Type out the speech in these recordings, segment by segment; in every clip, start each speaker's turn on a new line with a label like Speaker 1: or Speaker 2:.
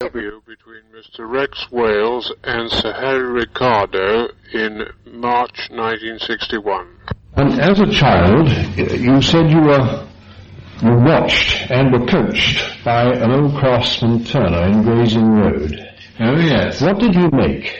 Speaker 1: interview between Mr. Rex Wales and Sir Harry Ricardo in March 1961.
Speaker 2: And as a child, you said you were you watched and were coached by an old craftsman Turner in Grazing Road.
Speaker 3: Oh, yes.
Speaker 2: What did he make?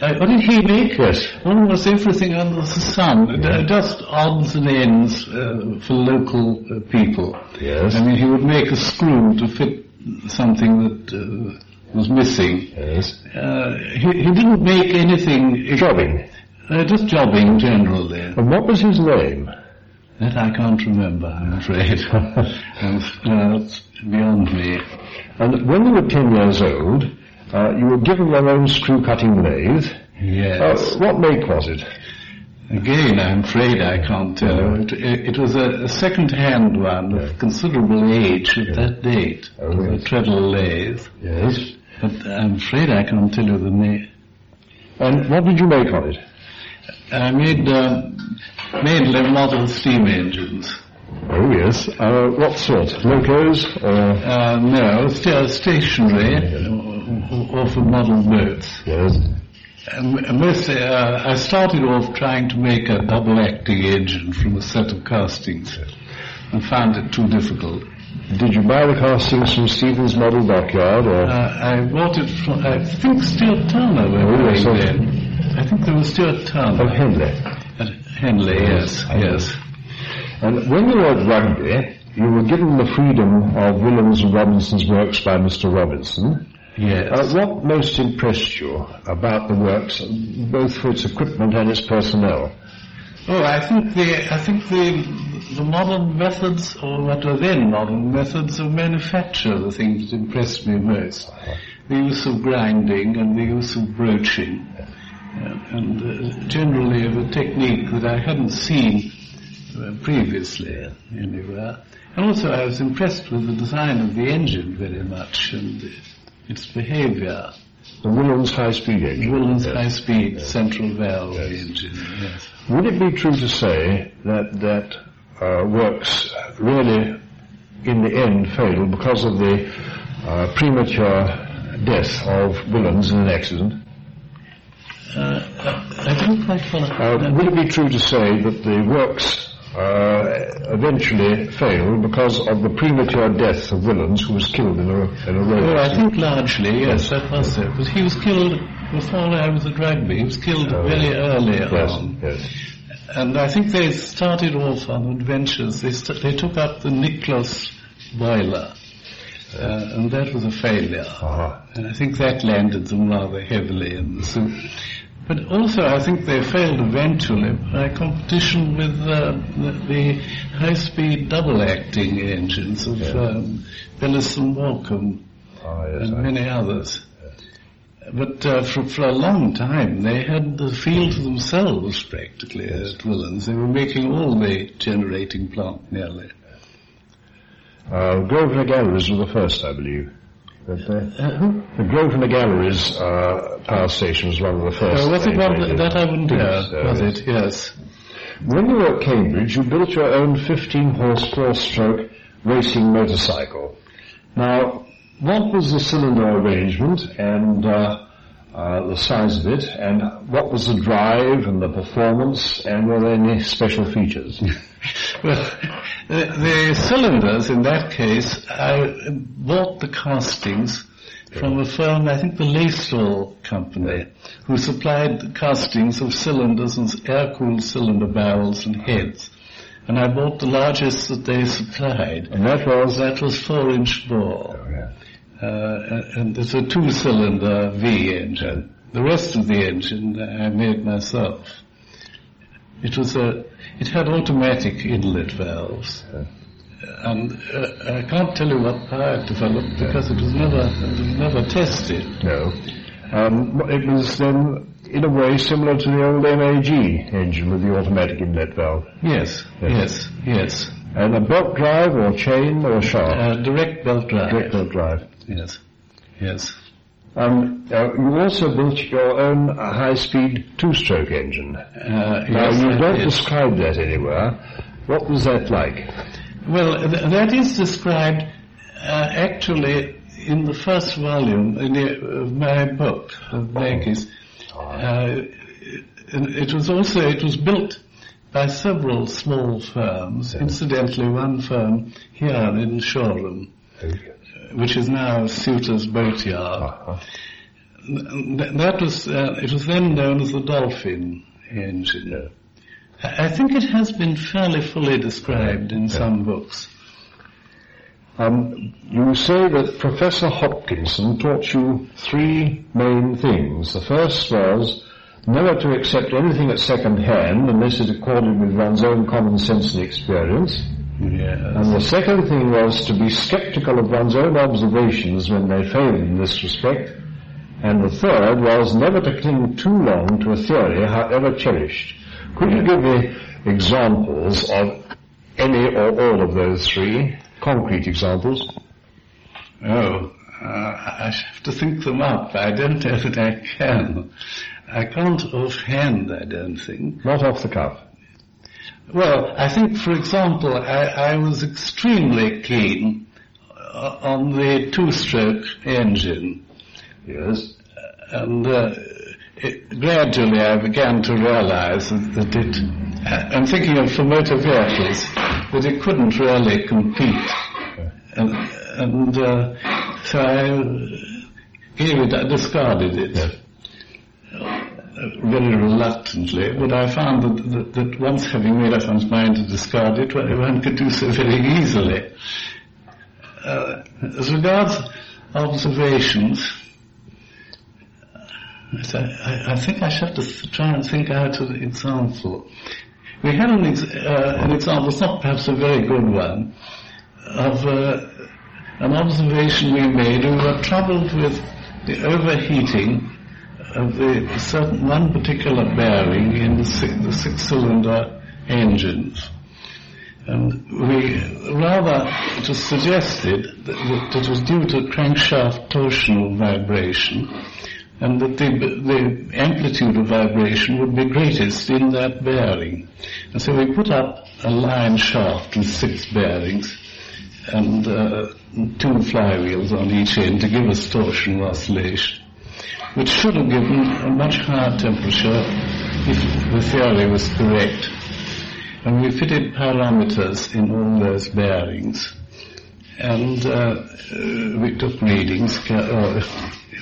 Speaker 3: Uh, what did he make?
Speaker 2: Yes.
Speaker 3: Almost everything under the sun. Uh, Just odds and ends uh, for local uh, people.
Speaker 2: Yes.
Speaker 3: I mean, he would make a screw to fit something that uh, was missing.
Speaker 2: Yes.
Speaker 3: Uh, he, he didn't make anything...
Speaker 2: Jobbing.
Speaker 3: Uh, just jobbing in general.
Speaker 2: And what was his name?
Speaker 3: That I can't remember, I'm afraid. Uh, That's beyond me.
Speaker 2: And when you were ten years old, uh, you were given your own screw cutting lathe.
Speaker 3: Yes.
Speaker 2: Uh, what make was it?
Speaker 3: Again, I'm afraid I can't tell. It, it was a, a second-hand one of considerable age at that date.
Speaker 2: Oh, yes.
Speaker 3: a treadle lathe.
Speaker 2: Yes.
Speaker 3: But I'm afraid I can't tell you the name.
Speaker 2: And what did you make on it?
Speaker 3: I made mainly model steam engines.
Speaker 2: Oh yes. Uh, what sort? Locos or?
Speaker 3: Uh, no, still stationary or, or for model boats.
Speaker 2: Yes.
Speaker 3: Mostly, uh, I started off trying to make a double-acting engine from a set of castings and found it too difficult.
Speaker 2: Did you buy the castings from Stevens Model Dockyard or?
Speaker 3: Uh, I bought it from, I think Stuart Turner were
Speaker 2: Oh, yes,
Speaker 3: doing then. I think there was Stuart
Speaker 2: Of
Speaker 3: Turner.
Speaker 2: Henley.
Speaker 3: At Henley, yes,
Speaker 2: know.
Speaker 3: yes.
Speaker 2: And when you were at Rugby, you were given the freedom of Willans and Robinson's works by Mr. Robinson.
Speaker 3: Yes.
Speaker 2: Uh, what most impressed you about the works, both for its equipment and its personnel?
Speaker 3: Oh, I think the I think the the modern methods, or what were then modern methods of manufacture, the things that impressed me most. The use of grinding and the use of broaching, uh, and uh, generally of a technique that I hadn't seen uh, previously anywhere. And also, I was impressed with the design of the engine very much and uh, its behaviour.
Speaker 2: The Willans high-speed engine.
Speaker 3: Wilton's
Speaker 2: Yes.
Speaker 3: high-speed central valve
Speaker 2: Yes.
Speaker 3: engine. Yes.
Speaker 2: Would it be true to say that that uh, works really, in the end, failed because of the uh, premature death of Willans in an accident?
Speaker 3: Uh, I don't quite follow.
Speaker 2: Uh, would it be true to say that the works uh, eventually failed because of the premature death of Willans, who was killed in a, in a road
Speaker 3: Oh, I think largely, yes, that was so. But he was killed before I was at rugby. He was killed
Speaker 2: Oh,
Speaker 3: very early
Speaker 2: Yes,
Speaker 3: on.
Speaker 2: yes.
Speaker 3: And I think they started off on adventures. They, st- they took up the Niclausse boiler. Uh, and that was a failure.
Speaker 2: Uh-huh.
Speaker 3: And I think that landed them rather heavily in the soup. But also, I think they failed eventually by competition with uh, the, the high-speed double-acting engines of um, Belliss and
Speaker 2: Ah, yes,
Speaker 3: and
Speaker 2: I-
Speaker 3: many others. But uh, for, for a long time, they had the field to themselves practically at Willans. They were making all the generating plant nearly.
Speaker 2: Uh, Grosvenor Galleries were the first, I believe.
Speaker 3: Uh,
Speaker 2: The Grosvenor Galleries uh, power station was one of the first.
Speaker 3: uh, was it one that, that I wouldn't hear?
Speaker 2: uh,
Speaker 3: Was
Speaker 2: yes.
Speaker 3: it? Yes.
Speaker 2: When you were at Cambridge, you built your own 15 horse four-stroke racing motorcycle. Now, what was the cylinder arrangement and uh, uh, the size of it, and what was the drive and the performance, and were there any special features?
Speaker 3: Well, the, the cylinders in that case, I bought the castings from a firm, I think the Laysall Company, who supplied the castings of cylinders and air-cooled cylinder barrels and heads. And I bought the largest that they supplied.
Speaker 2: and that was...
Speaker 3: That was four-inch bore. Uh, and it's a two-cylinder V engine. The rest of the engine I made myself. It was a, it had automatic inlet valves. And uh, I can't tell you what power it developed because it was never, it was never tested.
Speaker 2: No. Um, it was then, in a way, similar to the old MAG engine with the automatic inlet valve.
Speaker 3: Yes, yes, yes.
Speaker 2: And a belt drive or chain or shaft?
Speaker 3: Uh, direct belt drive.
Speaker 2: Direct belt drive.
Speaker 3: Yes, yes.
Speaker 2: Um, uh, you also built your own uh, high-speed two-stroke engine.
Speaker 3: Uh,
Speaker 2: Now,
Speaker 3: yes,
Speaker 2: you don't
Speaker 3: did.
Speaker 2: describe that anywhere. What was that like?
Speaker 3: Well, th- that is described uh, actually in the first volume in the, of my book of Blankie's, uh, it was also it was built by several small firms. Incidentally, one firm here in Shoreham, which is now Suter's Boatyard.
Speaker 2: Uh-huh.
Speaker 3: Th- That was uh, it was then known as the Dolphin engine. I I think it has been fairly fully described in some books.
Speaker 2: Um, you say that Professor Hopkinson taught you three main things. The first was never to accept anything at second hand unless it accorded with one's own common sense and experience.
Speaker 3: Yes.
Speaker 2: And the second thing was to be skeptical of one's own observations when they failed in this respect. And the third was never to cling too long to a theory, however cherished. Could you give me examples of any or all of those three? Concrete examples?
Speaker 3: Oh, uh, I have to think them up. I don't know that I can. I can't offhand, I don't think.
Speaker 2: Not off the cuff.
Speaker 3: Well, I think, for example, I, I was extremely keen uh, on the two-stroke engine.
Speaker 2: Yes.
Speaker 3: And uh, it, gradually I began to realize that, it, uh, I'm thinking of for motor vehicles, that it couldn't really compete. And, and uh, so I gave it, I discarded it.
Speaker 2: Yes.
Speaker 3: Very reluctantly, but I found that, that, that once having made up one's mind to discard it, one could do so very easily. Uh, as regards observations, I, I think I shall have to try and think out an example. We had an, ex- uh, an example, it's not perhaps a very good one, of uh, an observation we made. We were troubled with the overheating of the certain one particular bearing in the, six, the six-cylinder engines. And we rather, it was suggested that, that it was due to crankshaft torsional vibration and that the, the amplitude of vibration would be greatest in that bearing. And so we put up a line shaft with six bearings and uh, two flywheels on each end to give us torsional oscillation, which should have given a much higher temperature if the theory was correct. And we fitted pyrometers in all those bearings. And uh, uh, we took readings. Uh,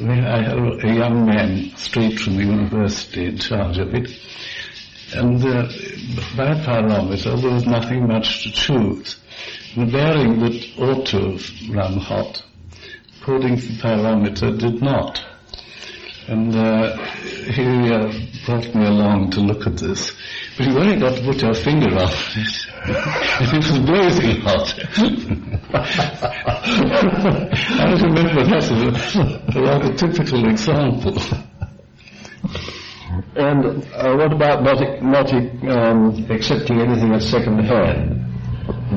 Speaker 3: I had a young man straight from the university in charge of it. And uh, by pyrometer there was nothing much to choose. The bearing that ought to have run hot, according to the pyrometer, did not. And uh, he brought me along to look at this. But you've only got to put your finger on it. it was blazing hot. I remember that as a, a rather typical example.
Speaker 2: And uh, what about not, not um, accepting anything at second hand?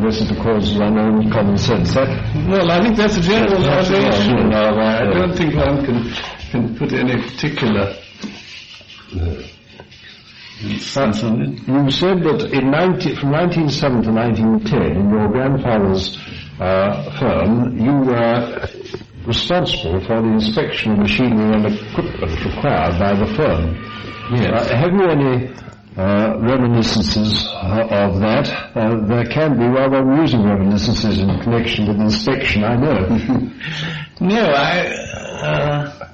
Speaker 2: This is because our own common sense. That,
Speaker 3: Well, I think that's a generalization.
Speaker 2: Yeah.
Speaker 3: now. I don't think one can, can put any particular instance on it.
Speaker 2: you said that in 90, from 1907 to 1910, in your grandfather's uh, firm, you were responsible for the inspection of machinery and equipment required by the firm.
Speaker 3: Yes.
Speaker 2: Uh, have you any uh, reminiscences uh, of that? Uh, there can be rather amusing reminiscences in connection with inspection, I know.
Speaker 3: No, I, uh,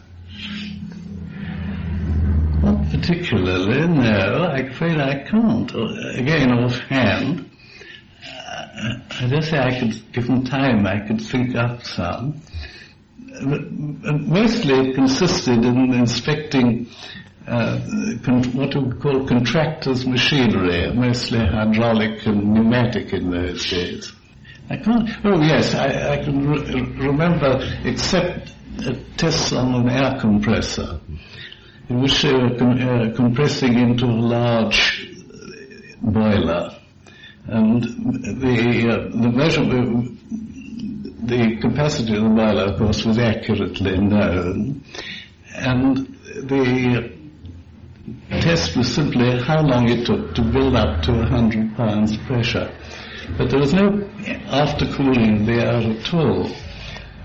Speaker 3: not particularly, no. I'm afraid I can't. Again, offhand, uh, I dare say I could, given time, I could think up some. But mostly it consisted in inspecting uh, what we call contractors' machinery, mostly hydraulic and pneumatic in those days. I can't. Oh yes, I, I can re- remember, except uh, tests on an air compressor, in which they were com- uh, compressing into a large uh, boiler, and the uh, the measurement. The capacity of the boiler, of course, was accurately known, and the test was simply how long it took to build up to 100 pounds pressure. But there was no after cooling of the air at all.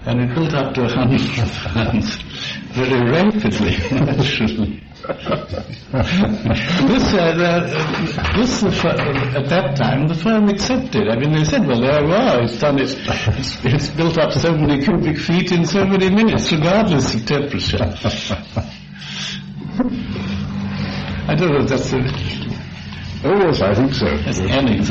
Speaker 3: and it built up to hundred pounds very rapidly, naturally. this, uh, this at that time, the firm accepted. I mean, they said, well, there we are, it's done, it's, it's, it's built up so many cubic feet in so many minutes, regardless of temperature. I don't know if that's a,
Speaker 2: Oh yes, I think so.
Speaker 3: that's.
Speaker 2: Yes.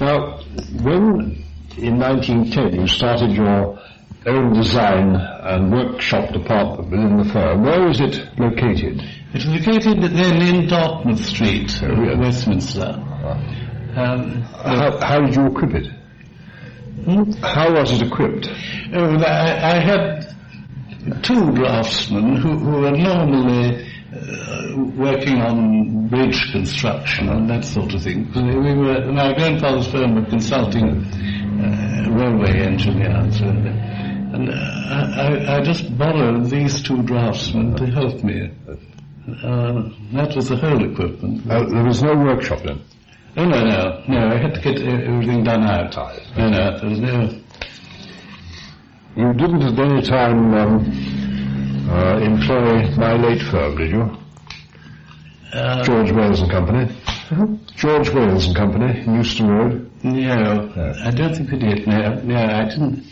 Speaker 2: Now, when in 1910 you started your own design and workshop department within the firm, where was it located?
Speaker 3: It's located then in Dartmouth Street,
Speaker 2: Oh, yeah.
Speaker 3: Westminster. Um,
Speaker 2: How, how did you equip it?
Speaker 3: hmm?
Speaker 2: How was it equipped?
Speaker 3: Oh, I, I had two draftsmen who, who were normally working on bridge construction and that sort of thing. We we were, my grandfather's firm were consulting uh, railway engineers, and uh, I, I just borrowed these two draftsmen to help me. Uh, that was the whole equipment.
Speaker 2: Uh, there was no workshop then?
Speaker 3: Oh no, no, no! I had to get uh, everything done out. No, no, there was no.
Speaker 2: You didn't at any time um, uh, employ my late firm, did you?
Speaker 3: Uh,
Speaker 2: George Wales and Company. George Wales and Company, Euston Road.
Speaker 3: No, I don't think we did. No, no, I didn't.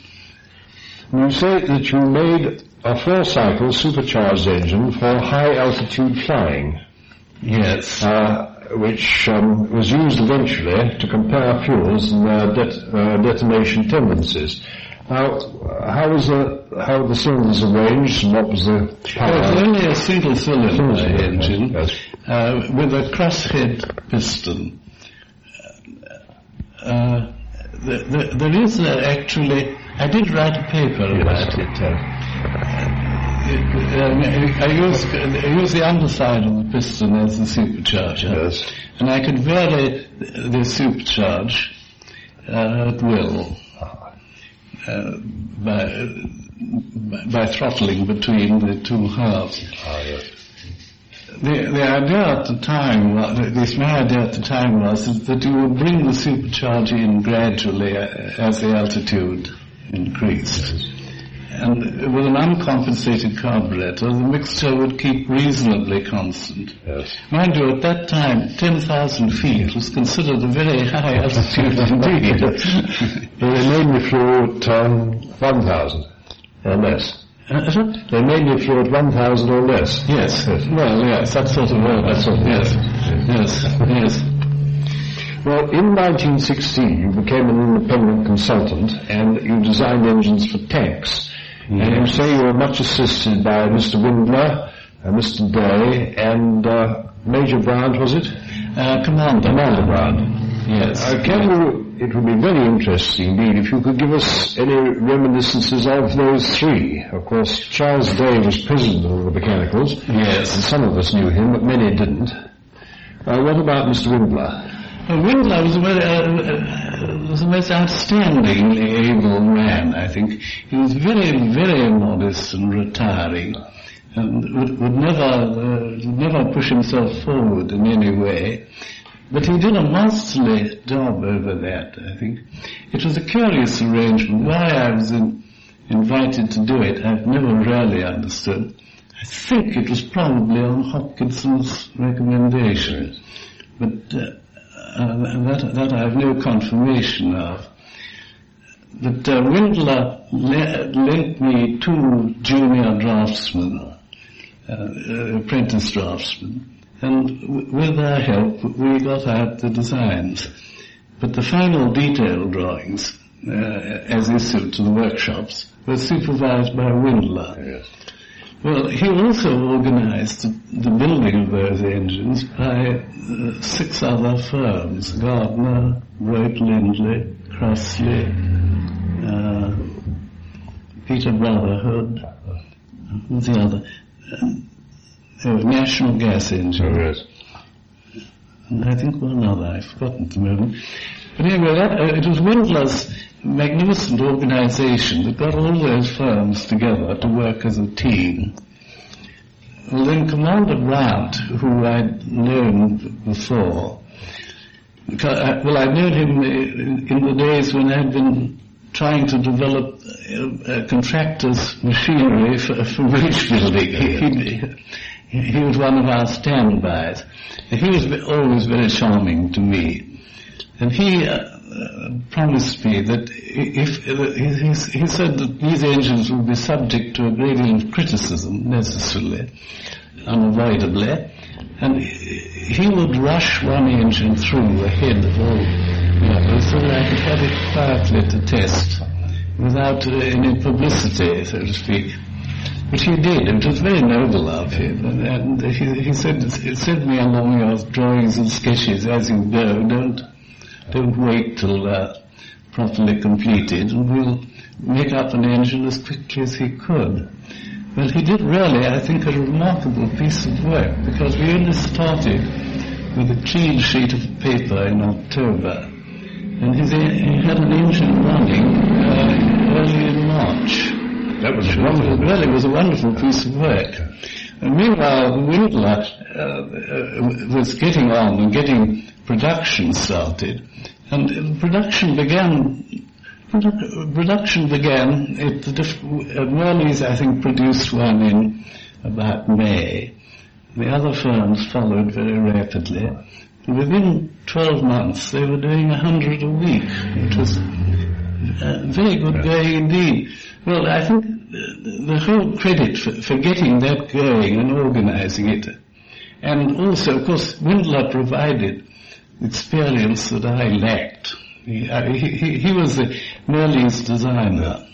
Speaker 2: You say that you made a four-cycle supercharged engine for high-altitude flying,
Speaker 3: Yes.
Speaker 2: uh, which um, was used eventually to compare fuels and their det- uh, detonation tendencies. Now, how was the how were the cylinders arranged, and what was the
Speaker 3: Well, it's
Speaker 2: power?
Speaker 3: only a single cylinder engine
Speaker 2: Yes.
Speaker 3: uh, with a crosshead piston. Uh, the, the, there is uh, actually, I did write a paper about it. Um, I use I use the underside of the piston as the supercharger,
Speaker 2: Yes.
Speaker 3: and I could vary the supercharge uh, at will uh, by, by throttling between the two halves.
Speaker 2: Ah, yes.
Speaker 3: The, the idea at the time, at least my idea at the time was that you would bring the supercharger in gradually uh, as the altitude increased. And with an uncompensated carburetor, the mixture would keep reasonably constant.
Speaker 2: Yes.
Speaker 3: Mind you, at that time, 10,000 feet was considered a very high altitude indeed.
Speaker 2: They mainly flew at um, 1,000 or less.
Speaker 3: Uh.
Speaker 2: They mainly flew at 1,000 or less.
Speaker 3: Yes. Well, yes, that sort of work.
Speaker 2: That sort of
Speaker 3: yes. Yes. Yes.
Speaker 2: Well, in 1916, you became an independent consultant and you designed engines for tanks. And you say you were much assisted by Mr. Windler, uh, Mr. Day, and uh, Major Brand, was it?
Speaker 3: Uh, Commander.
Speaker 2: Commander Brown.
Speaker 3: Yes.
Speaker 2: Uh, can you, it would be very interesting indeed if you could give us any reminiscences of those three. Of course, Charles Day was president of the mechanicals,
Speaker 3: Yes.
Speaker 2: and some of us knew him, but many didn't. Uh, what about Mr. Windler?
Speaker 3: Uh, Windler was a very, uh, uh, was most outstandingly able man, I think. He was very, very modest and retiring, and would, would never, uh, never push himself forward in any way. But he did a masterly job over that, I think. It was a curious arrangement. Why I was in, invited to do it, I've never really understood. I think it was probably on Hopkinson's recommendation. But uh, uh, that, that I have no confirmation of. But uh, Windler le- lent me two junior draftsmen, uh, uh, apprentice draftsmen, and with their help we got out the designs. But the final detail drawings, uh, as issued to the workshops, were supervised by Windler. Well, he also organized the, building of those engines by uh, six other firms, Gardner, Browett Lindley, Crossley, uh, Peter Brotherhood, who's the other? Um, oh, National Gas Engine.
Speaker 2: yes.
Speaker 3: And I think one other, I've forgotten at the moment. But anyway, that, uh, it was Windler's magnificent organization that got all those firms together to work as a team. Well, then Commander Grant, who I'd known before, well, I'd known him in the days when I'd been trying to develop uh, uh, contractors' machinery for, for bridge building. He, he, he was one of our standbys. He was always very charming to me. And he uh, promised me that if, he, he, said that these engines would be subject to a deal of criticism, necessarily, unavoidably, and he would rush one engine through ahead of all the others so that I could have it quietly to test without any publicity, so to speak. But he did. It was very noble of him. And, and he, he said, send me along your drawings and sketches as you go. Don't, don't wait till uh, properly completed, and we'll make up an engine as quickly as he could. Well, he did really, I think, a remarkable piece of work because we only started with a clean sheet of paper in October, and his, he had an engine running uh, early in March.
Speaker 2: That was wonderful.
Speaker 3: It really was a wonderful piece of work. And meanwhile, Windler uh, uh, was getting on and getting production started, and production began Production began, it, uh, I think, produced one in about May. The other firms followed very rapidly. Within 12 months, they were doing a hundred a week, which was uh, very good going indeed. Well, I think the, the whole credit for, for getting that going and organizing it, and also, of course, Windler provided experience that I lacked. He, he, he was the Mirrlees designer.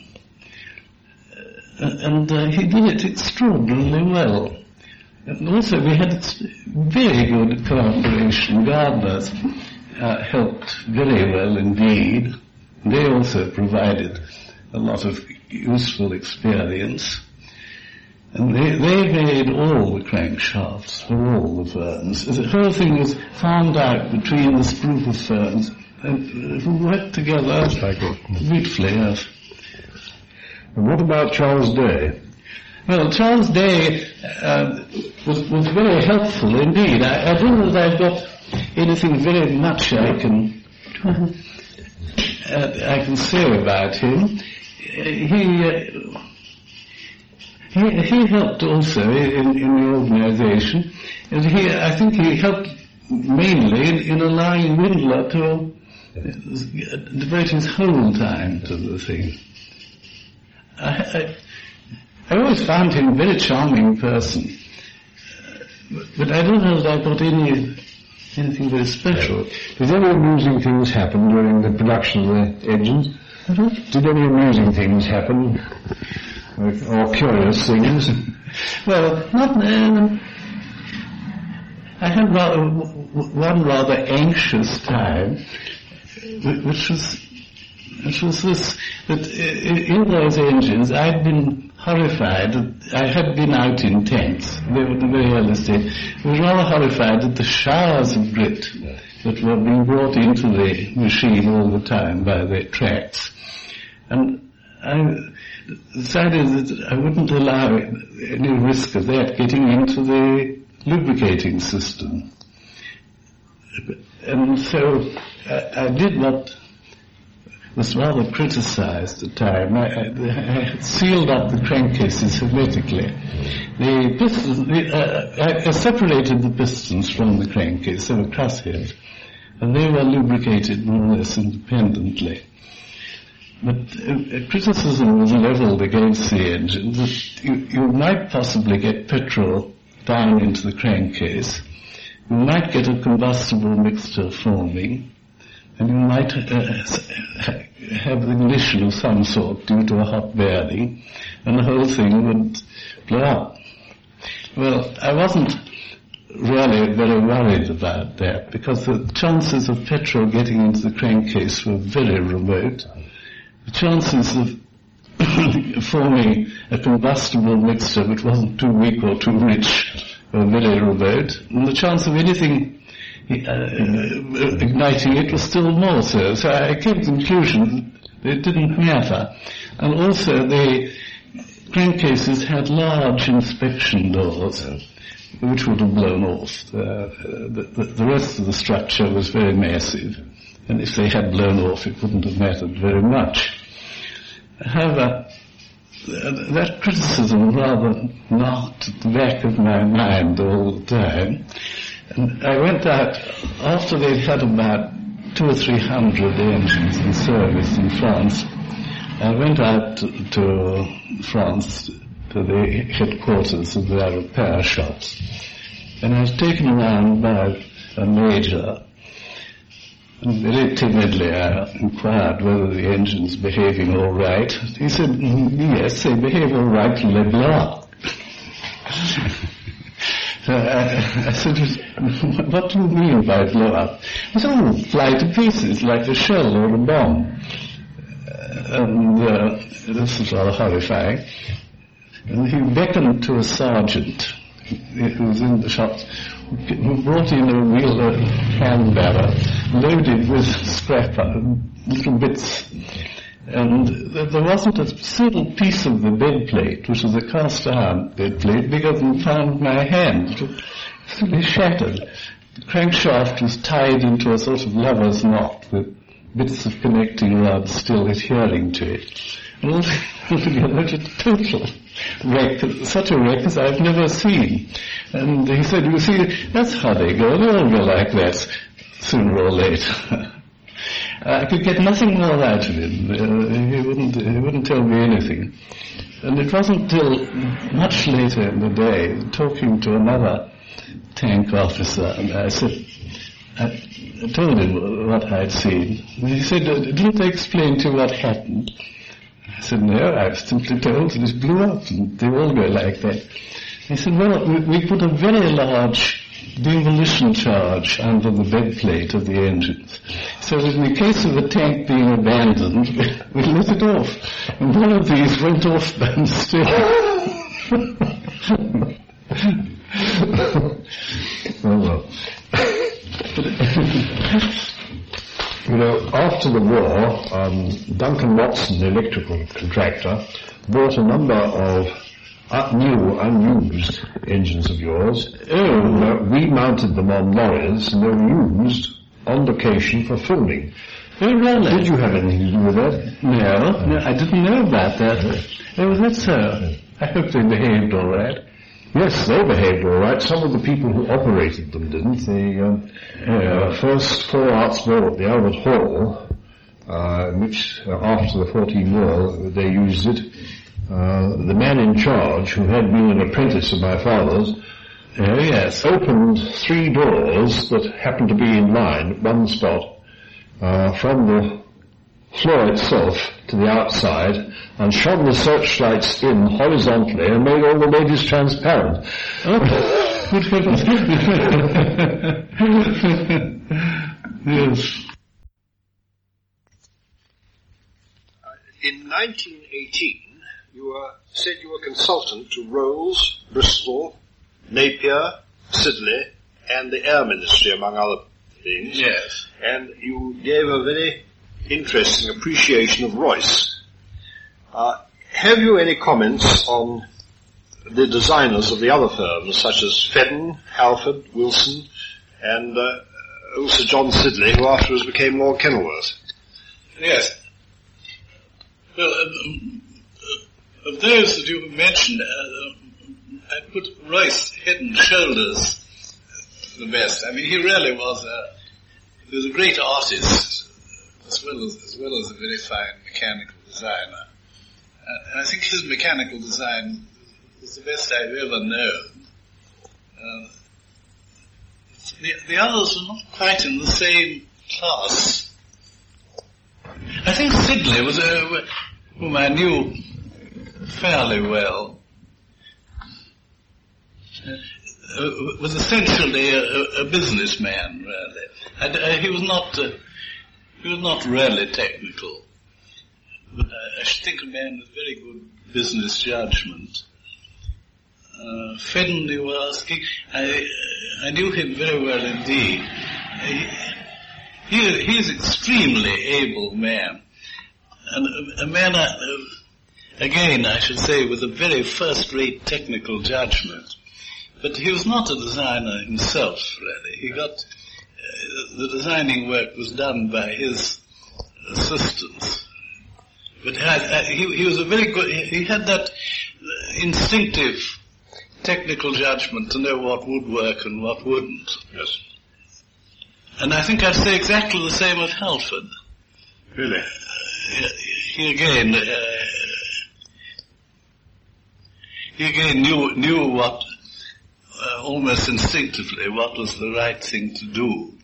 Speaker 3: And uh, he did it extraordinarily well. And also we had very good cooperation. Gardner's uh, helped very well indeed. They also provided a lot of useful experience. And they, they made all the crankshafts for all the ferns. The whole thing was found out between this group of ferns and who worked together beautifully, yes.
Speaker 2: And what about Charles Day?
Speaker 3: Well, Charles Day uh, was, was very helpful indeed. I, I don't know that I've got anything very much I can uh, Uh, I can say about him. Uh, he uh, he, he helped also in, in the organisation, and he I think he helped mainly in, in allowing Windler to uh, devote his whole time to the thing. I, I, I always found him a very charming person, but I don't know that I got any anything very special.
Speaker 2: Did any amusing things happen during the production of the engines? Did any amusing things happen? Or, or curious things?
Speaker 3: well, not. Um, I had rather, one rather anxious time which was which was this that in those engines I'd been horrified. I had been out in tents. They were very early stage. I was rather horrified at the showers of grit that were being brought into the machine all the time by the tracks. And I decided that I wouldn't allow any risk of that getting into the lubricating system. And so I, I did what was rather criticized at the time. I, I, I sealed up the crankcases hermetically. The pistons, the, uh, I separated the pistons from the crankcase, they were crossheads, and they were lubricated more or less independently. But uh, criticism was leveled against the engine that you, you might possibly get petrol down into the crankcase. You might get a combustible mixture forming, and you might uh, have ignition of some sort due to a hot bearing, and the whole thing would blow up. Well, I wasn't really very worried about that because the chances of petrol getting into the crankcase were very remote. The chances of forming a combustible mixture which wasn't too weak or too rich were very remote, and the chance of anything igniting it was still more so. So I came to the conclusion that it didn't matter. And also the crankcases had large inspection doors, which would have blown off. Uh, the, the, the rest of the structure was very massive, and if they had blown off, it wouldn't have mattered very much. However, th- that criticism rather knocked at the back of my mind all the time. And I went out, after they'd had about two or three hundred engines in service in France, I went out to, France, to the headquarters of their repair shops, and I was taken around by a major and very timidly I inquired whether the engine's behaving all right. He said, "Mm, yes, they behave all right, Leblanc. so I, I said, what do you mean by blow up? He said, fly to pieces like a shell or a bomb. Uh, and uh, this was rather horrifying. And he beckoned to a sergeant who was in the shop who brought in a wheel a hand barrow loaded with scrap and little bits. And there wasn't a single piece of the bed plate, which was a cast iron bed plate, bigger than of my hand. It absolutely shattered. The crankshaft was tied into a sort of lover's knot with bits of connecting rods still adhering to it. And altogether, a total wreck, such a wreck as I've never seen. And he said, you see, that's how they go. They all go like that, sooner or later. I could get nothing more out of him. Uh, he wouldn't, he wouldn't tell me anything. And it wasn't till much later in the day, talking to another tank officer, and I said, I, I told him what I'd seen. And he said, uh, didn't they explain to you what happened? I said, no, I was simply told it blew up, and they all go like that. He said, well, we, we put a very large demolition charge under the bed plate of the engines. So that in the case of the tank being abandoned, we let it off. And one of these went off by still.
Speaker 2: Oh, well. you know, after the war, um, Duncan Watson, the electrical contractor, bought a number of new, unused engines of yours. Uh, we mounted them on lorries and they were used on location for filming.
Speaker 3: Oh, really?
Speaker 2: Did you have anything to do with that?
Speaker 3: No, no, I didn't know about that. Oh, was that so? I hope they behaved all right.
Speaker 2: Yes, they behaved all right. Some of the people who operated them didn't. The um, uh, first four arts ball at the Albert Hall, uh, which uh, after the 14 war they used it. Uh, the man in charge, who had been an apprentice of my father's,
Speaker 3: Oh, yes.
Speaker 2: opened three doors that happened to be in line at one spot uh, from the floor itself to the outside and shone the searchlights in horizontally and made all the ladies transparent.
Speaker 3: Good heavens. yes.
Speaker 4: In 1918, you were, said you were consultant to Rolls, Bristol, Napier, Siddeley, and the Air Ministry, among other things.
Speaker 3: Yes.
Speaker 4: And you gave a very interesting appreciation of Royce. Uh, have you any comments on the designers of the other firms, such as Fedden, Halford, Wilson, and uh, also John Siddeley, who afterwards became Lord Kenilworth?
Speaker 3: Yes. Well, um, uh, of those that you've mentioned, uh, I put Royce head and shoulders the best. I mean, he really was a, he was a great artist as well as, as well as a very fine mechanical designer. Uh, and I think his mechanical design was the best I've ever known. Uh, the, the others were not quite in the same class. I think Siddeley was a, whom I knew fairly well. Uh, was essentially a, a businessman, really. And, uh, he was not, uh, he was not really technical. But I, I think a man with very good business judgment. Uh, Fedden, you were asking, I, I knew him very well indeed. He, he, is extremely able man. And a, a man, uh, again, I should say, with a very first-rate technical judgment. But he was not a designer himself, really. He got, uh, the designing work was done by his assistants, But I, I, he, he was a very good, he, had that uh, instinctive technical judgment to know what would work and what wouldn't.
Speaker 4: Yes.
Speaker 3: And I think I'd say exactly the same of Halford.
Speaker 4: Really?
Speaker 3: He again, uh, he again knew, knew what, uh, almost instinctively, what was the right thing to do,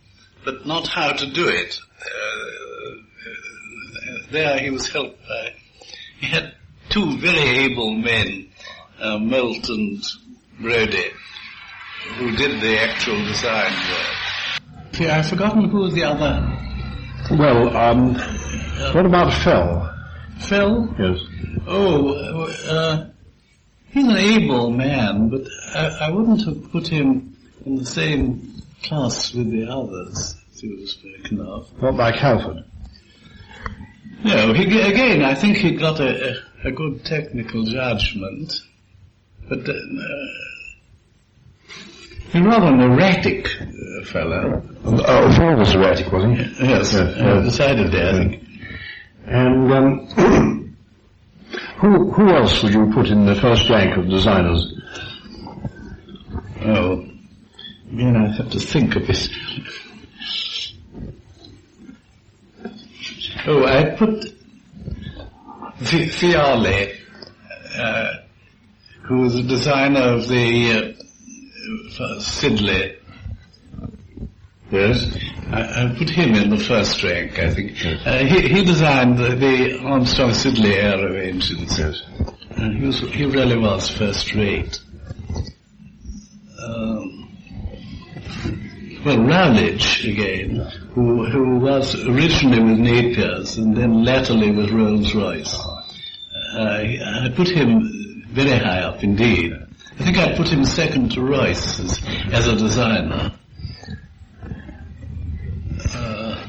Speaker 3: but not how to do it. Uh, uh there he was helped by, he had two very able men, uh, Moult and Brodie, who did the actual design work. See, I've forgotten who was the other.
Speaker 2: Well, um, what about Fell?
Speaker 3: Fell?
Speaker 2: Yes.
Speaker 3: Oh, uh, he's an able man, but I, I wouldn't have put him in the same class with the others, as he was spoken of.
Speaker 2: Not like Halford?
Speaker 3: No, he, again, I think he got a, a, a good technical judgment, but uh, he's rather an erratic uh, fellow.
Speaker 2: Oh, Fell was erratic, wasn't he?
Speaker 3: Yes,
Speaker 2: Yes,
Speaker 3: uh,
Speaker 2: yes.
Speaker 3: decidedly, I think.
Speaker 2: And um, who who else would you put in the first rank of designers?
Speaker 3: Oh, again, I have to think of this. Oh, I put Fi- Viale, uh, who was the designer of the uh, Siddeley. Yes, I, I put him in the first rank. I think uh, he, he designed the, the Armstrong Siddeley aero engines.
Speaker 2: Yes.
Speaker 3: And he was he really was first rate. Um, well, Rowledge again, who who was originally with Napier's and then latterly with Rolls Royce. Uh, I put him very high up indeed. I think I put him second to Royce as, as a designer. Uh,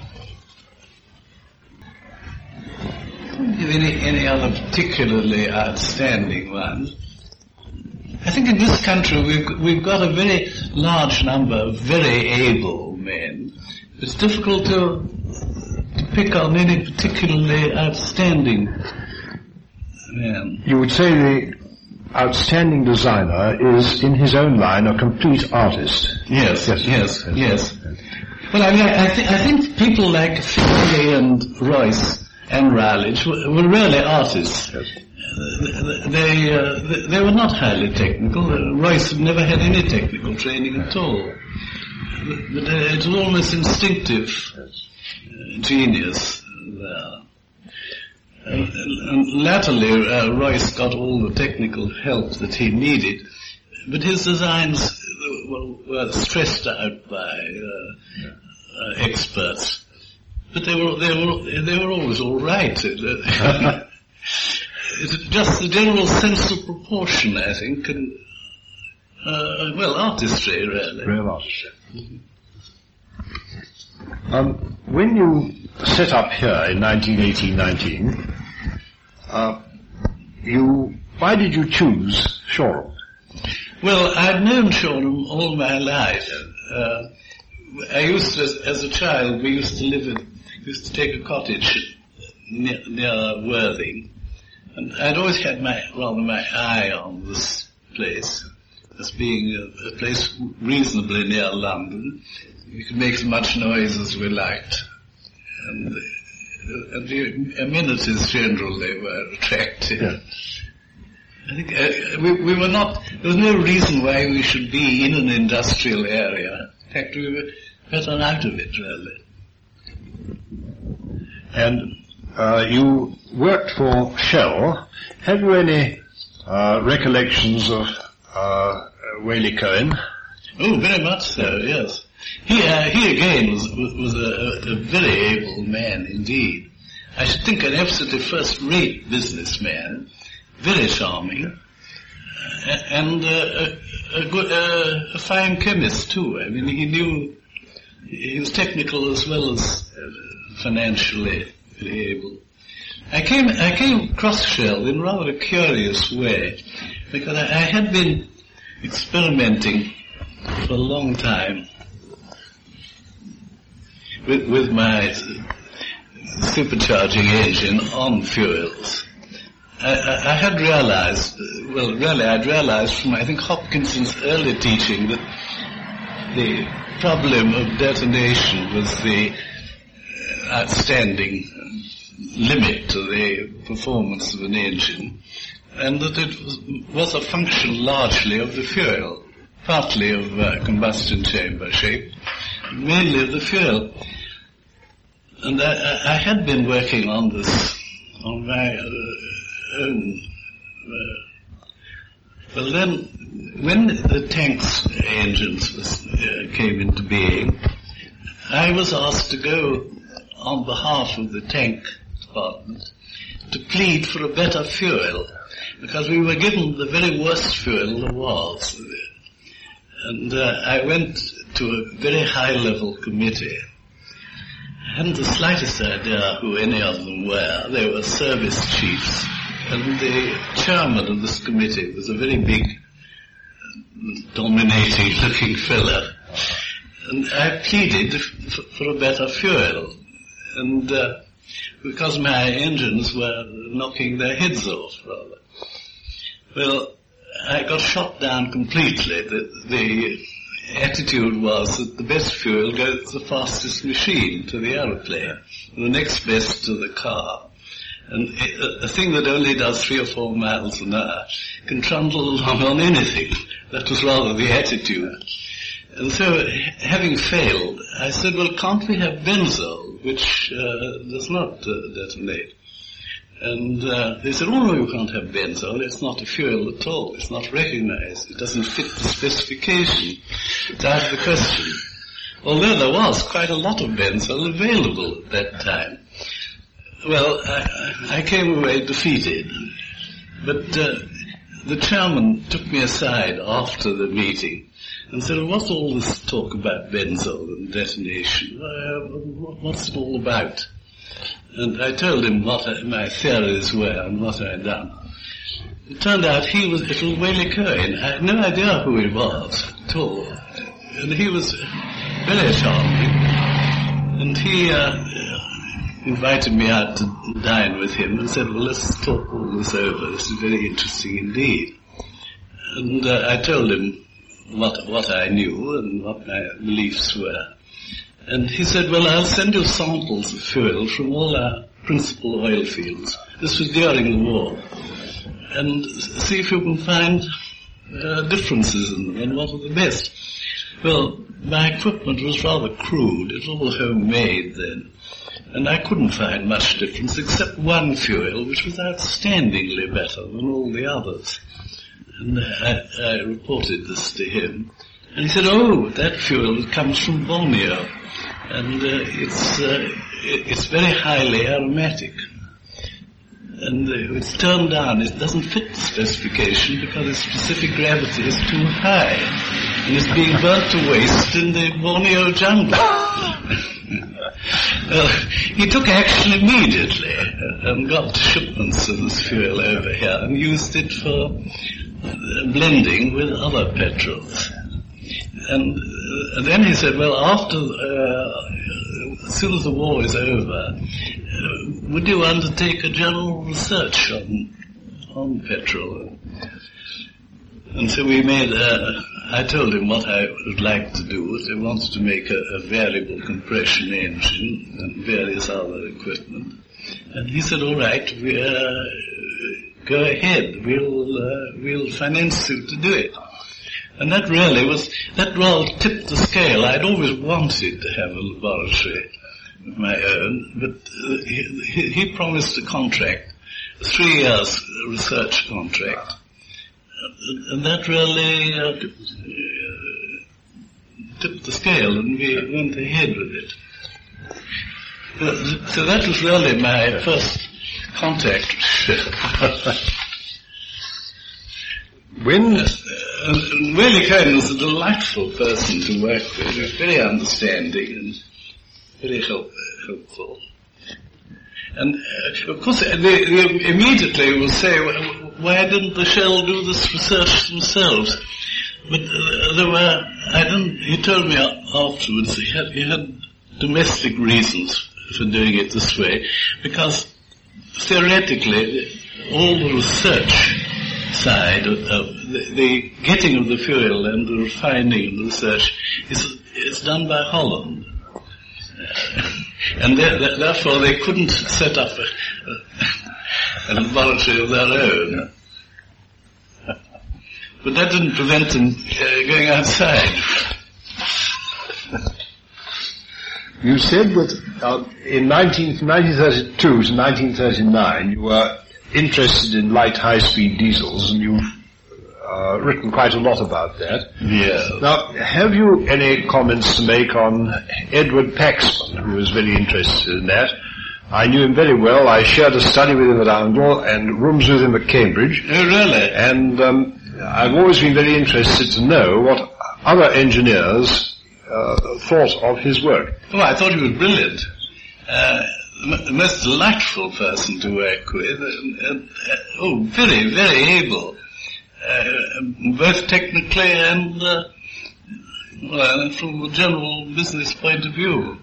Speaker 3: have any, any other particularly outstanding ones. I think in this country we've, we've got a very large number of very able men. It's difficult to, to pick on any particularly outstanding man.
Speaker 2: You would say the outstanding designer is, in his own line, a complete artist.
Speaker 3: Yes, yes, yes, yes. Well, I mean, I, I, th- I think people like Foley and Royce and Rowledge were, were really artists. Uh, They, uh, they they were not highly technical. Uh, Royce never had any technical training at all. But, uh, it was almost instinctive uh, genius there. Uh, and latterly, uh, Royce got all the technical help that he needed, but his designs were, were stressed out by uh, uh, experts. But they were they were they were always all right. Just the general sense of proportion, I think, and uh, well, artistry really.
Speaker 2: Real artistry. Um, when you set up here in 1918-19, uh, you, why did you choose Shoreham?
Speaker 3: Well, I'd known Shoreham all my life. Uh, I used to, as, as a child, we used to live in, used to take a cottage near, near Worthing, and I'd always had my rather my eye on this place as being a, a place reasonably near London. We could make as much noise as we liked, and, uh, and the amenities generally were attractive.
Speaker 2: Yeah.
Speaker 3: I think uh, we, we were not. There was no reason why we should be in an industrial area. In fact, we were better out of it, really.
Speaker 2: And uh, you worked for Shell. Have you any uh, recollections of uh, Waley Cohen?
Speaker 3: Oh, very much so. Yes. He uh, he again was was, a, a very able man indeed. I should think an absolutely first-rate businessman, very charming, and uh, a, a good uh, a fine chemist too. I mean, he knew he was technical as well as uh, financially able. I came I came across Shell in rather a curious way because I, I had been experimenting for a long time with, with my supercharging engine on fuels. I, I, had realized, well, really, I'd realized from, I think, Hopkinson's early teaching that the problem of detonation was the uh, outstanding limit to the performance of an engine, and that it was, a function largely of the fuel, partly of uh, combustion chamber shape, mainly of the fuel. And I, I had been working on this on my uh, own. Uh, well, then, when the tanks engines was, uh, came into being, I was asked to go on behalf of the tank department to plead for a better fuel because we were given the very worst fuel there was. And uh, I went to a very high level committee. I hadn't the slightest idea who any of them were. They were service chiefs. And the chairman of this committee was a very big, dominating looking fellow. And I pleaded for, for a better fuel. And uh, because my engines were knocking their heads off, rather. Well, I got shot down completely. The, the attitude was that the best fuel goes to the fastest machine, to the aeroplane, the next best to the car. And a, a thing that only does three or four miles an hour can trundle along on anything. That was rather the attitude. And so, having failed, I said, well, can't we have benzol, which uh, does not uh, detonate? And uh, they said, oh no, you can't have benzol. It's not a fuel at all. It's not recognized. It doesn't fit the specification. It's out of the question. Although there was quite a lot of benzol available at that time. Well, I, I came away defeated. But uh, the chairman took me aside after the meeting and said, what's all this talk about benzol and detonation? Uh, what's it all about? And I told him what my theories were and what I had done. It turned out he was, it was Waley Cohen. I had no idea who he was at all. And he was very charming. And he uh, invited me out to dine with him and said, well, let's talk all this over. This is very interesting indeed. And uh, I told him what, what I knew and what my beliefs were. And he said, well, I'll send you samples of fuel from all our principal oil fields. This was during the war. And see if you can find uh, differences in them and what are the best. Well, my equipment was rather crude. It was all homemade then. And I couldn't find much difference except one fuel, which was outstandingly better than all the others. And I, I reported this to him. And he said, oh, that fuel comes from Borneo and uh, it's uh, it's very highly aromatic. And uh, it's turned down. It doesn't fit the specification because its specific gravity is too high, it's being burnt to waste in the Borneo jungle. well, he took action immediately and got shipments of this fuel over here and used it for blending with other petrols. And, uh, then he said, well, after, uh, as soon as the war is over, uh, would you undertake a general research on, on petrol? And so we made, I told him what I would like to do. I wanted to make a, a variable compression engine and various other equipment. And he said, all right, we, uh, go ahead. We'll, uh, we'll finance you to do it. And that really was, that role tipped the scale. I'd always wanted to have a laboratory of my own, but uh, he, he, promised a contract, a three years research contract. And that really uh, tipped the scale and we went ahead with it. Uh, so that was really my first contact.
Speaker 4: when
Speaker 3: and Waley Cohen was a delightful person to work with. Very understanding and very help, helpful. And uh, of course, they, they immediately will say, why didn't the Shell do this research themselves? But uh, there were, I didn't, he told me afterwards he had, he had domestic reasons for doing it this way because theoretically all the research side of, the, the, getting of the fuel and the refining and the research is, is done by Holland. And therefore they couldn't set up a, a laboratory of their own. But that didn't prevent them uh, going outside.
Speaker 2: You said that uh, in 19, 1932 to 1939 you were interested in light high-speed diesels and you've uh, written quite a lot about that.
Speaker 3: Yeah.
Speaker 2: Now, have you any comments to make on Edward Paxman, who was very interested in that? I knew him very well. I shared a study with him at Oundle and rooms with him at Cambridge.
Speaker 3: Oh, really?
Speaker 2: And um, I've always been very interested to know what other engineers uh, thought of his work.
Speaker 3: Oh, I thought he was brilliant. Uh, the most delightful person to work with. Uh, uh, oh, very, very able, uh, both technically and uh, well, from a general business point of view.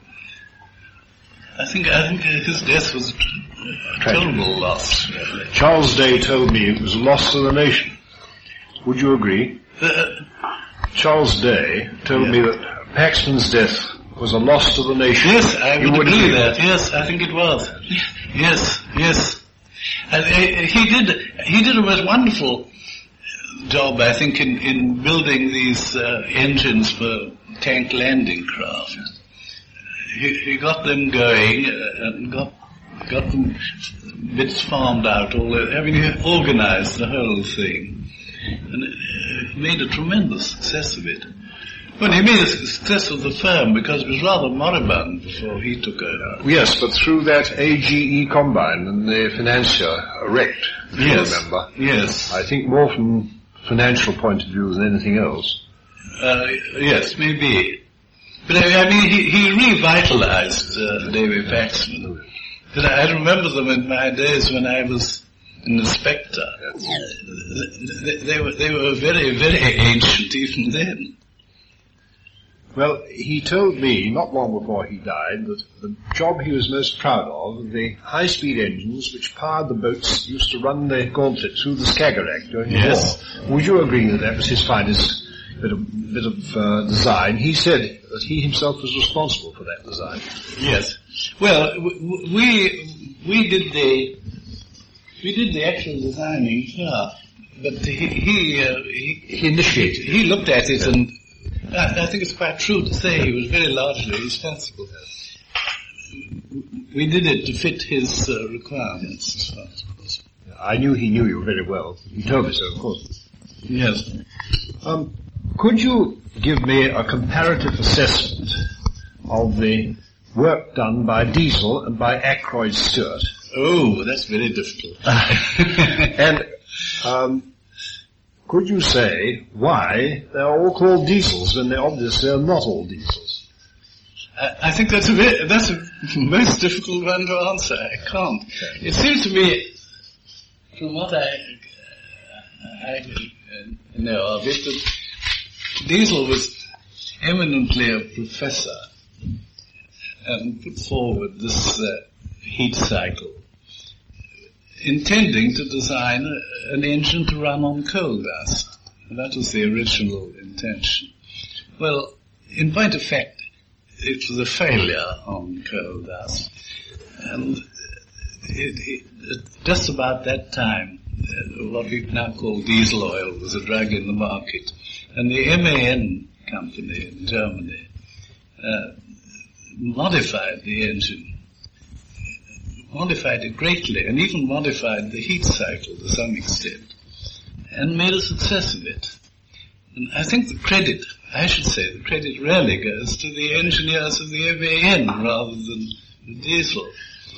Speaker 3: I think I think his death was a terrible loss. Really.
Speaker 2: Charles Day told me it was a loss to the nation. Would you agree?
Speaker 3: Uh,
Speaker 2: Charles Day told
Speaker 3: Yeah.
Speaker 2: me that Paxman's death was a loss to the nation.
Speaker 3: Yes, I would
Speaker 2: would
Speaker 3: agree that. Yes, I think it was. Yes, yes. And, uh, he did. He did a most wonderful job, I think, in, in building these uh, engines for tank landing craft. He, he got them going uh, and got got them bits farmed out. All mean, he organised the whole thing and uh, made a tremendous success of it. Well, he made a success of the firm because it was rather moribund before he took over.
Speaker 2: Yes, but through that AGE combine and the financier wrecked, if you remember.
Speaker 3: Yes.
Speaker 2: I think more from financial point of view than anything else.
Speaker 3: Uh, yes, maybe. But I, I mean, he, he revitalized uh, Davey Paxman. But I remember them in my days when I was an inspector. They, they were they were very very ancient even then.
Speaker 2: Well, he told me not long before he died that the job he was most proud of, the high-speed engines which powered the boats used to run the gauntlet through the Skagerrak during
Speaker 3: Yes.
Speaker 2: the war. Would you agree that that was his finest bit of, bit of uh, design? He said that he himself was responsible for that design.
Speaker 3: Yes. Well, w- we we did the we did the actual designing here, but he he uh, he,
Speaker 2: He initiated.
Speaker 3: he looked at it and I, I think it's quite true to say he was very largely responsible. We did it to fit his uh, requirements. as far as possible.
Speaker 2: I knew he knew you very well. He told me so, of course.
Speaker 3: Yes.
Speaker 2: Um, could you give me a comparative assessment of the work done by Diesel and by Akroyd Stuart?
Speaker 3: Oh, that's very difficult.
Speaker 2: And um, could you say why they're all called diesels when they obviously are not all diesels?
Speaker 3: I, I think that's a bit, that's a most difficult one to answer. I can't. It seems to me, from what I, I uh, know of it, that Diesel was eminently a professor and put forward this uh, heat cycle, intending to design a, an engine to run on coal dust. That was the original intention. Well, in point of fact, it was a failure on coal dust. And it, it, just about that time, uh, what we now call diesel oil was a drug in the market. And the MAN company in Germany uh, modified the engine, modified it greatly, and even modified the heat cycle to some extent, and made a success of it. And I think the credit, I should say, the credit really goes to the engineers of the MAN rather than the diesel.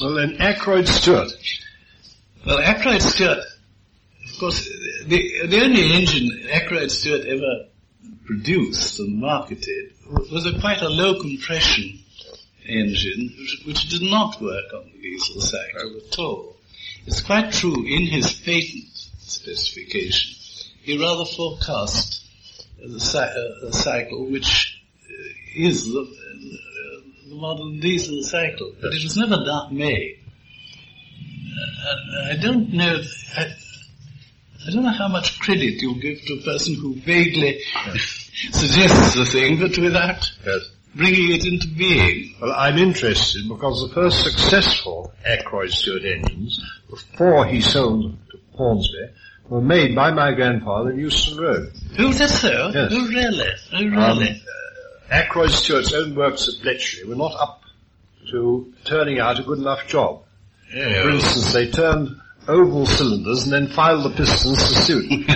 Speaker 2: Well, then Akroyd Stuart.
Speaker 3: Well, Akroyd Stuart, of course, the, the only engine Akroyd Stuart ever produced and marketed was a quite a low compression engine which, which did not work on the diesel cycle at all. It's quite true in his patent specification. He rather forecast the uh, cycle which uh, is the, uh, the modern diesel cycle, but it was never that made. Uh, I don't know. I, I don't know how much credit you give to a person who vaguely suggests the thing, but without
Speaker 2: Yes.
Speaker 3: bringing it into being.
Speaker 2: Well, I'm interested because the first successful Akroyd Stuart engines, before he sold to Hornsby, were made by my grandfather in Euston Road.
Speaker 3: Oh, that's so?
Speaker 2: Yes.
Speaker 3: Oh, really? Oh,
Speaker 2: Um,
Speaker 3: really?
Speaker 2: Akroyd Stuart's own works at Bletchley were not up to turning out a good enough job. For instance, they turned oval cylinders and then filed the pistons to suit.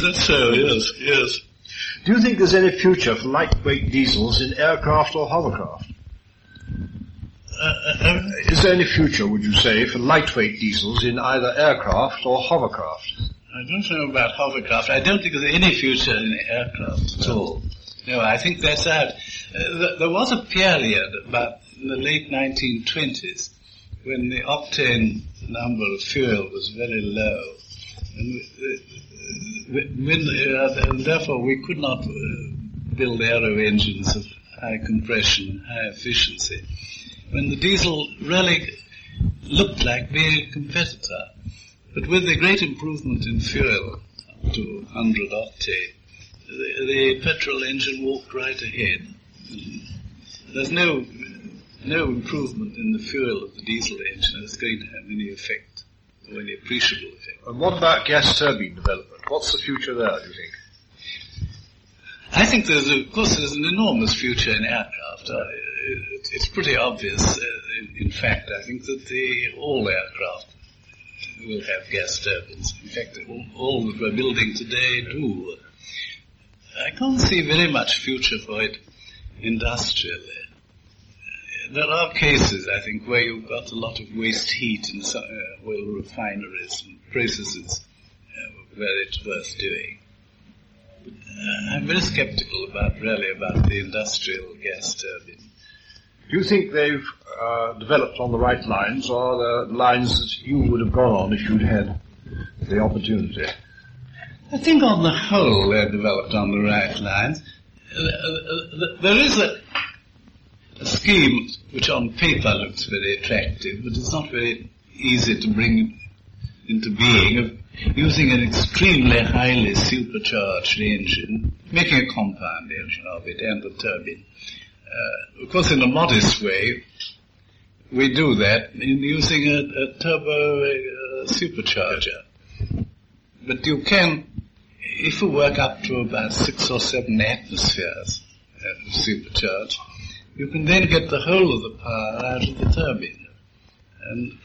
Speaker 3: that's so, yes, yes.
Speaker 2: Do you think there's any future for lightweight diesels in aircraft or hovercraft?
Speaker 3: Uh, uh, um,
Speaker 2: Is there any future, would you say, for lightweight diesels in either aircraft or hovercraft?
Speaker 3: I don't know about hovercraft. I don't think there's any future in aircraft at all. No, I think that's out. Uh, th- there was a period about in the late 1920s when the octane number of fuel was very low. And when, uh, therefore we could not uh, build aero engines of high compression, high efficiency. When the diesel really looked like being a competitor. But with the great improvement in fuel up to 100 octane, the, the petrol engine walked right ahead. There's no no improvement in the fuel of the diesel engine that's going to have any effect or any appreciable effect.
Speaker 2: And what about gas turbine development? What's the future there, do you think?
Speaker 3: I think there's, a, of course, there's an enormous future in aircraft. Uh, it, it's pretty obvious. Uh, in, in fact, I think that the all aircraft will have gas turbines. In fact, all, all that we're building today do. I can't see very much future for it industrially. There are cases, I think, where you've got a lot of waste heat in some, uh, oil refineries and processes uh, where it's worth doing. Uh, I'm very skeptical about really about the industrial gas turbine.
Speaker 2: Do you think they've uh, developed on the right lines, or the lines that you would have gone on if you'd had the opportunity?
Speaker 3: I think on the whole they're developed on the right lines. Uh, there is a, a scheme which on paper looks very attractive, but it's not very easy to bring into being of using an extremely highly supercharged engine, making a compound engine of it and the turbine. Uh, of course, in a modest way, we do that in using a, a turbo supercharger. But you can, if you work up to about six or seven atmospheres uh, supercharge, you can then get the whole of the power out of the turbine. And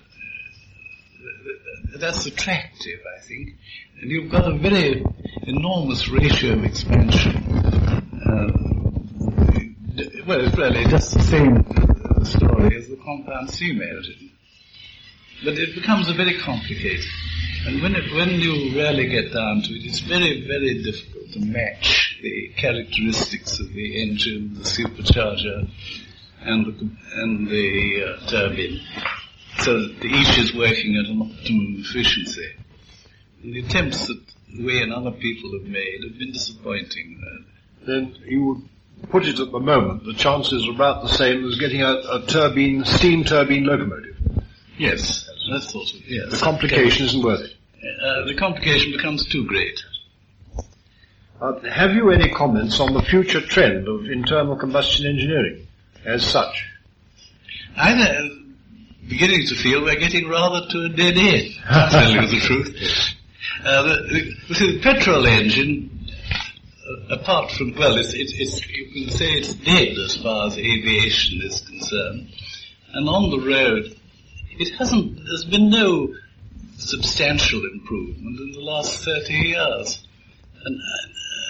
Speaker 3: uh, that's attractive, I think. And you've got a very enormous ratio of expansion. Uh, well, it's really just the same story as the compound steam engine. But it becomes a very complicated. And when it, when you really get down to it, it's very, very difficult to match the characteristics of the engine, the supercharger, and the, and the uh, turbine, so that each is working at an optimum efficiency. And the attempts that we and other people have made have been disappointing.
Speaker 2: Then you would put it at the moment, the chances are about the same as getting a, a turbine, steam turbine locomotive.
Speaker 3: yes, that's sort of, yes.
Speaker 2: The complication isn't worth it.
Speaker 3: Uh, the complication becomes too great.
Speaker 2: Uh, have you any comments on the future trend of internal combustion engineering as such?
Speaker 3: I'm uh, beginning to feel we're getting rather to a dead end, to tell you the truth. Uh, the, the, the petrol engine, uh, apart from, well, it's, it's, it's, you can say it's dead as far as aviation is concerned. And on the road, it hasn't, there's been no substantial improvement in the last 30 years. And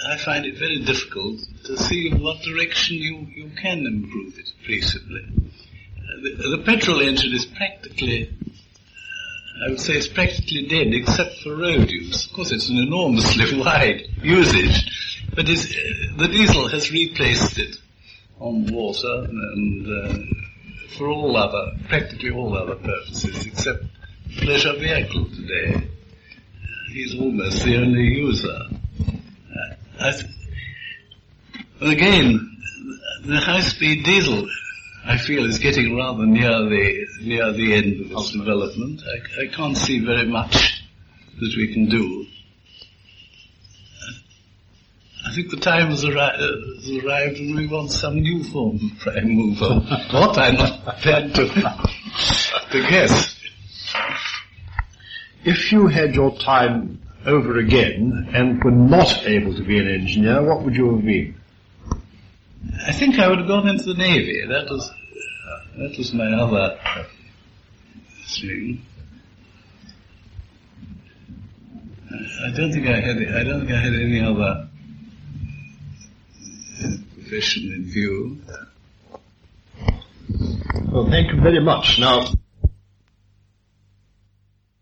Speaker 3: I, find it very difficult to see in what direction you, you can improve it appreciably. Uh, the, the petrol engine is practically, uh, I would say it's practically dead except for road use. Of course it's an enormously wide usage, but uh, the diesel has replaced it on water and uh, for all other, practically all other purposes except pleasure vehicle today. Uh, he's almost the only user. I th- and again, the high-speed diesel, I feel, is getting rather near the near the end of its development. I, I can't see very much that we can do. I think the time has, arri- uh, has arrived when we want some new form of prime mover. what I'm not prepared to, to guess.
Speaker 2: If you had your time over again and were not able to be an engineer, what would you have been?
Speaker 3: I think I would have gone into the navy. That was that was my other thing. I don't think I had I don't think I had any other profession in view.
Speaker 2: Well, thank you very much. Now,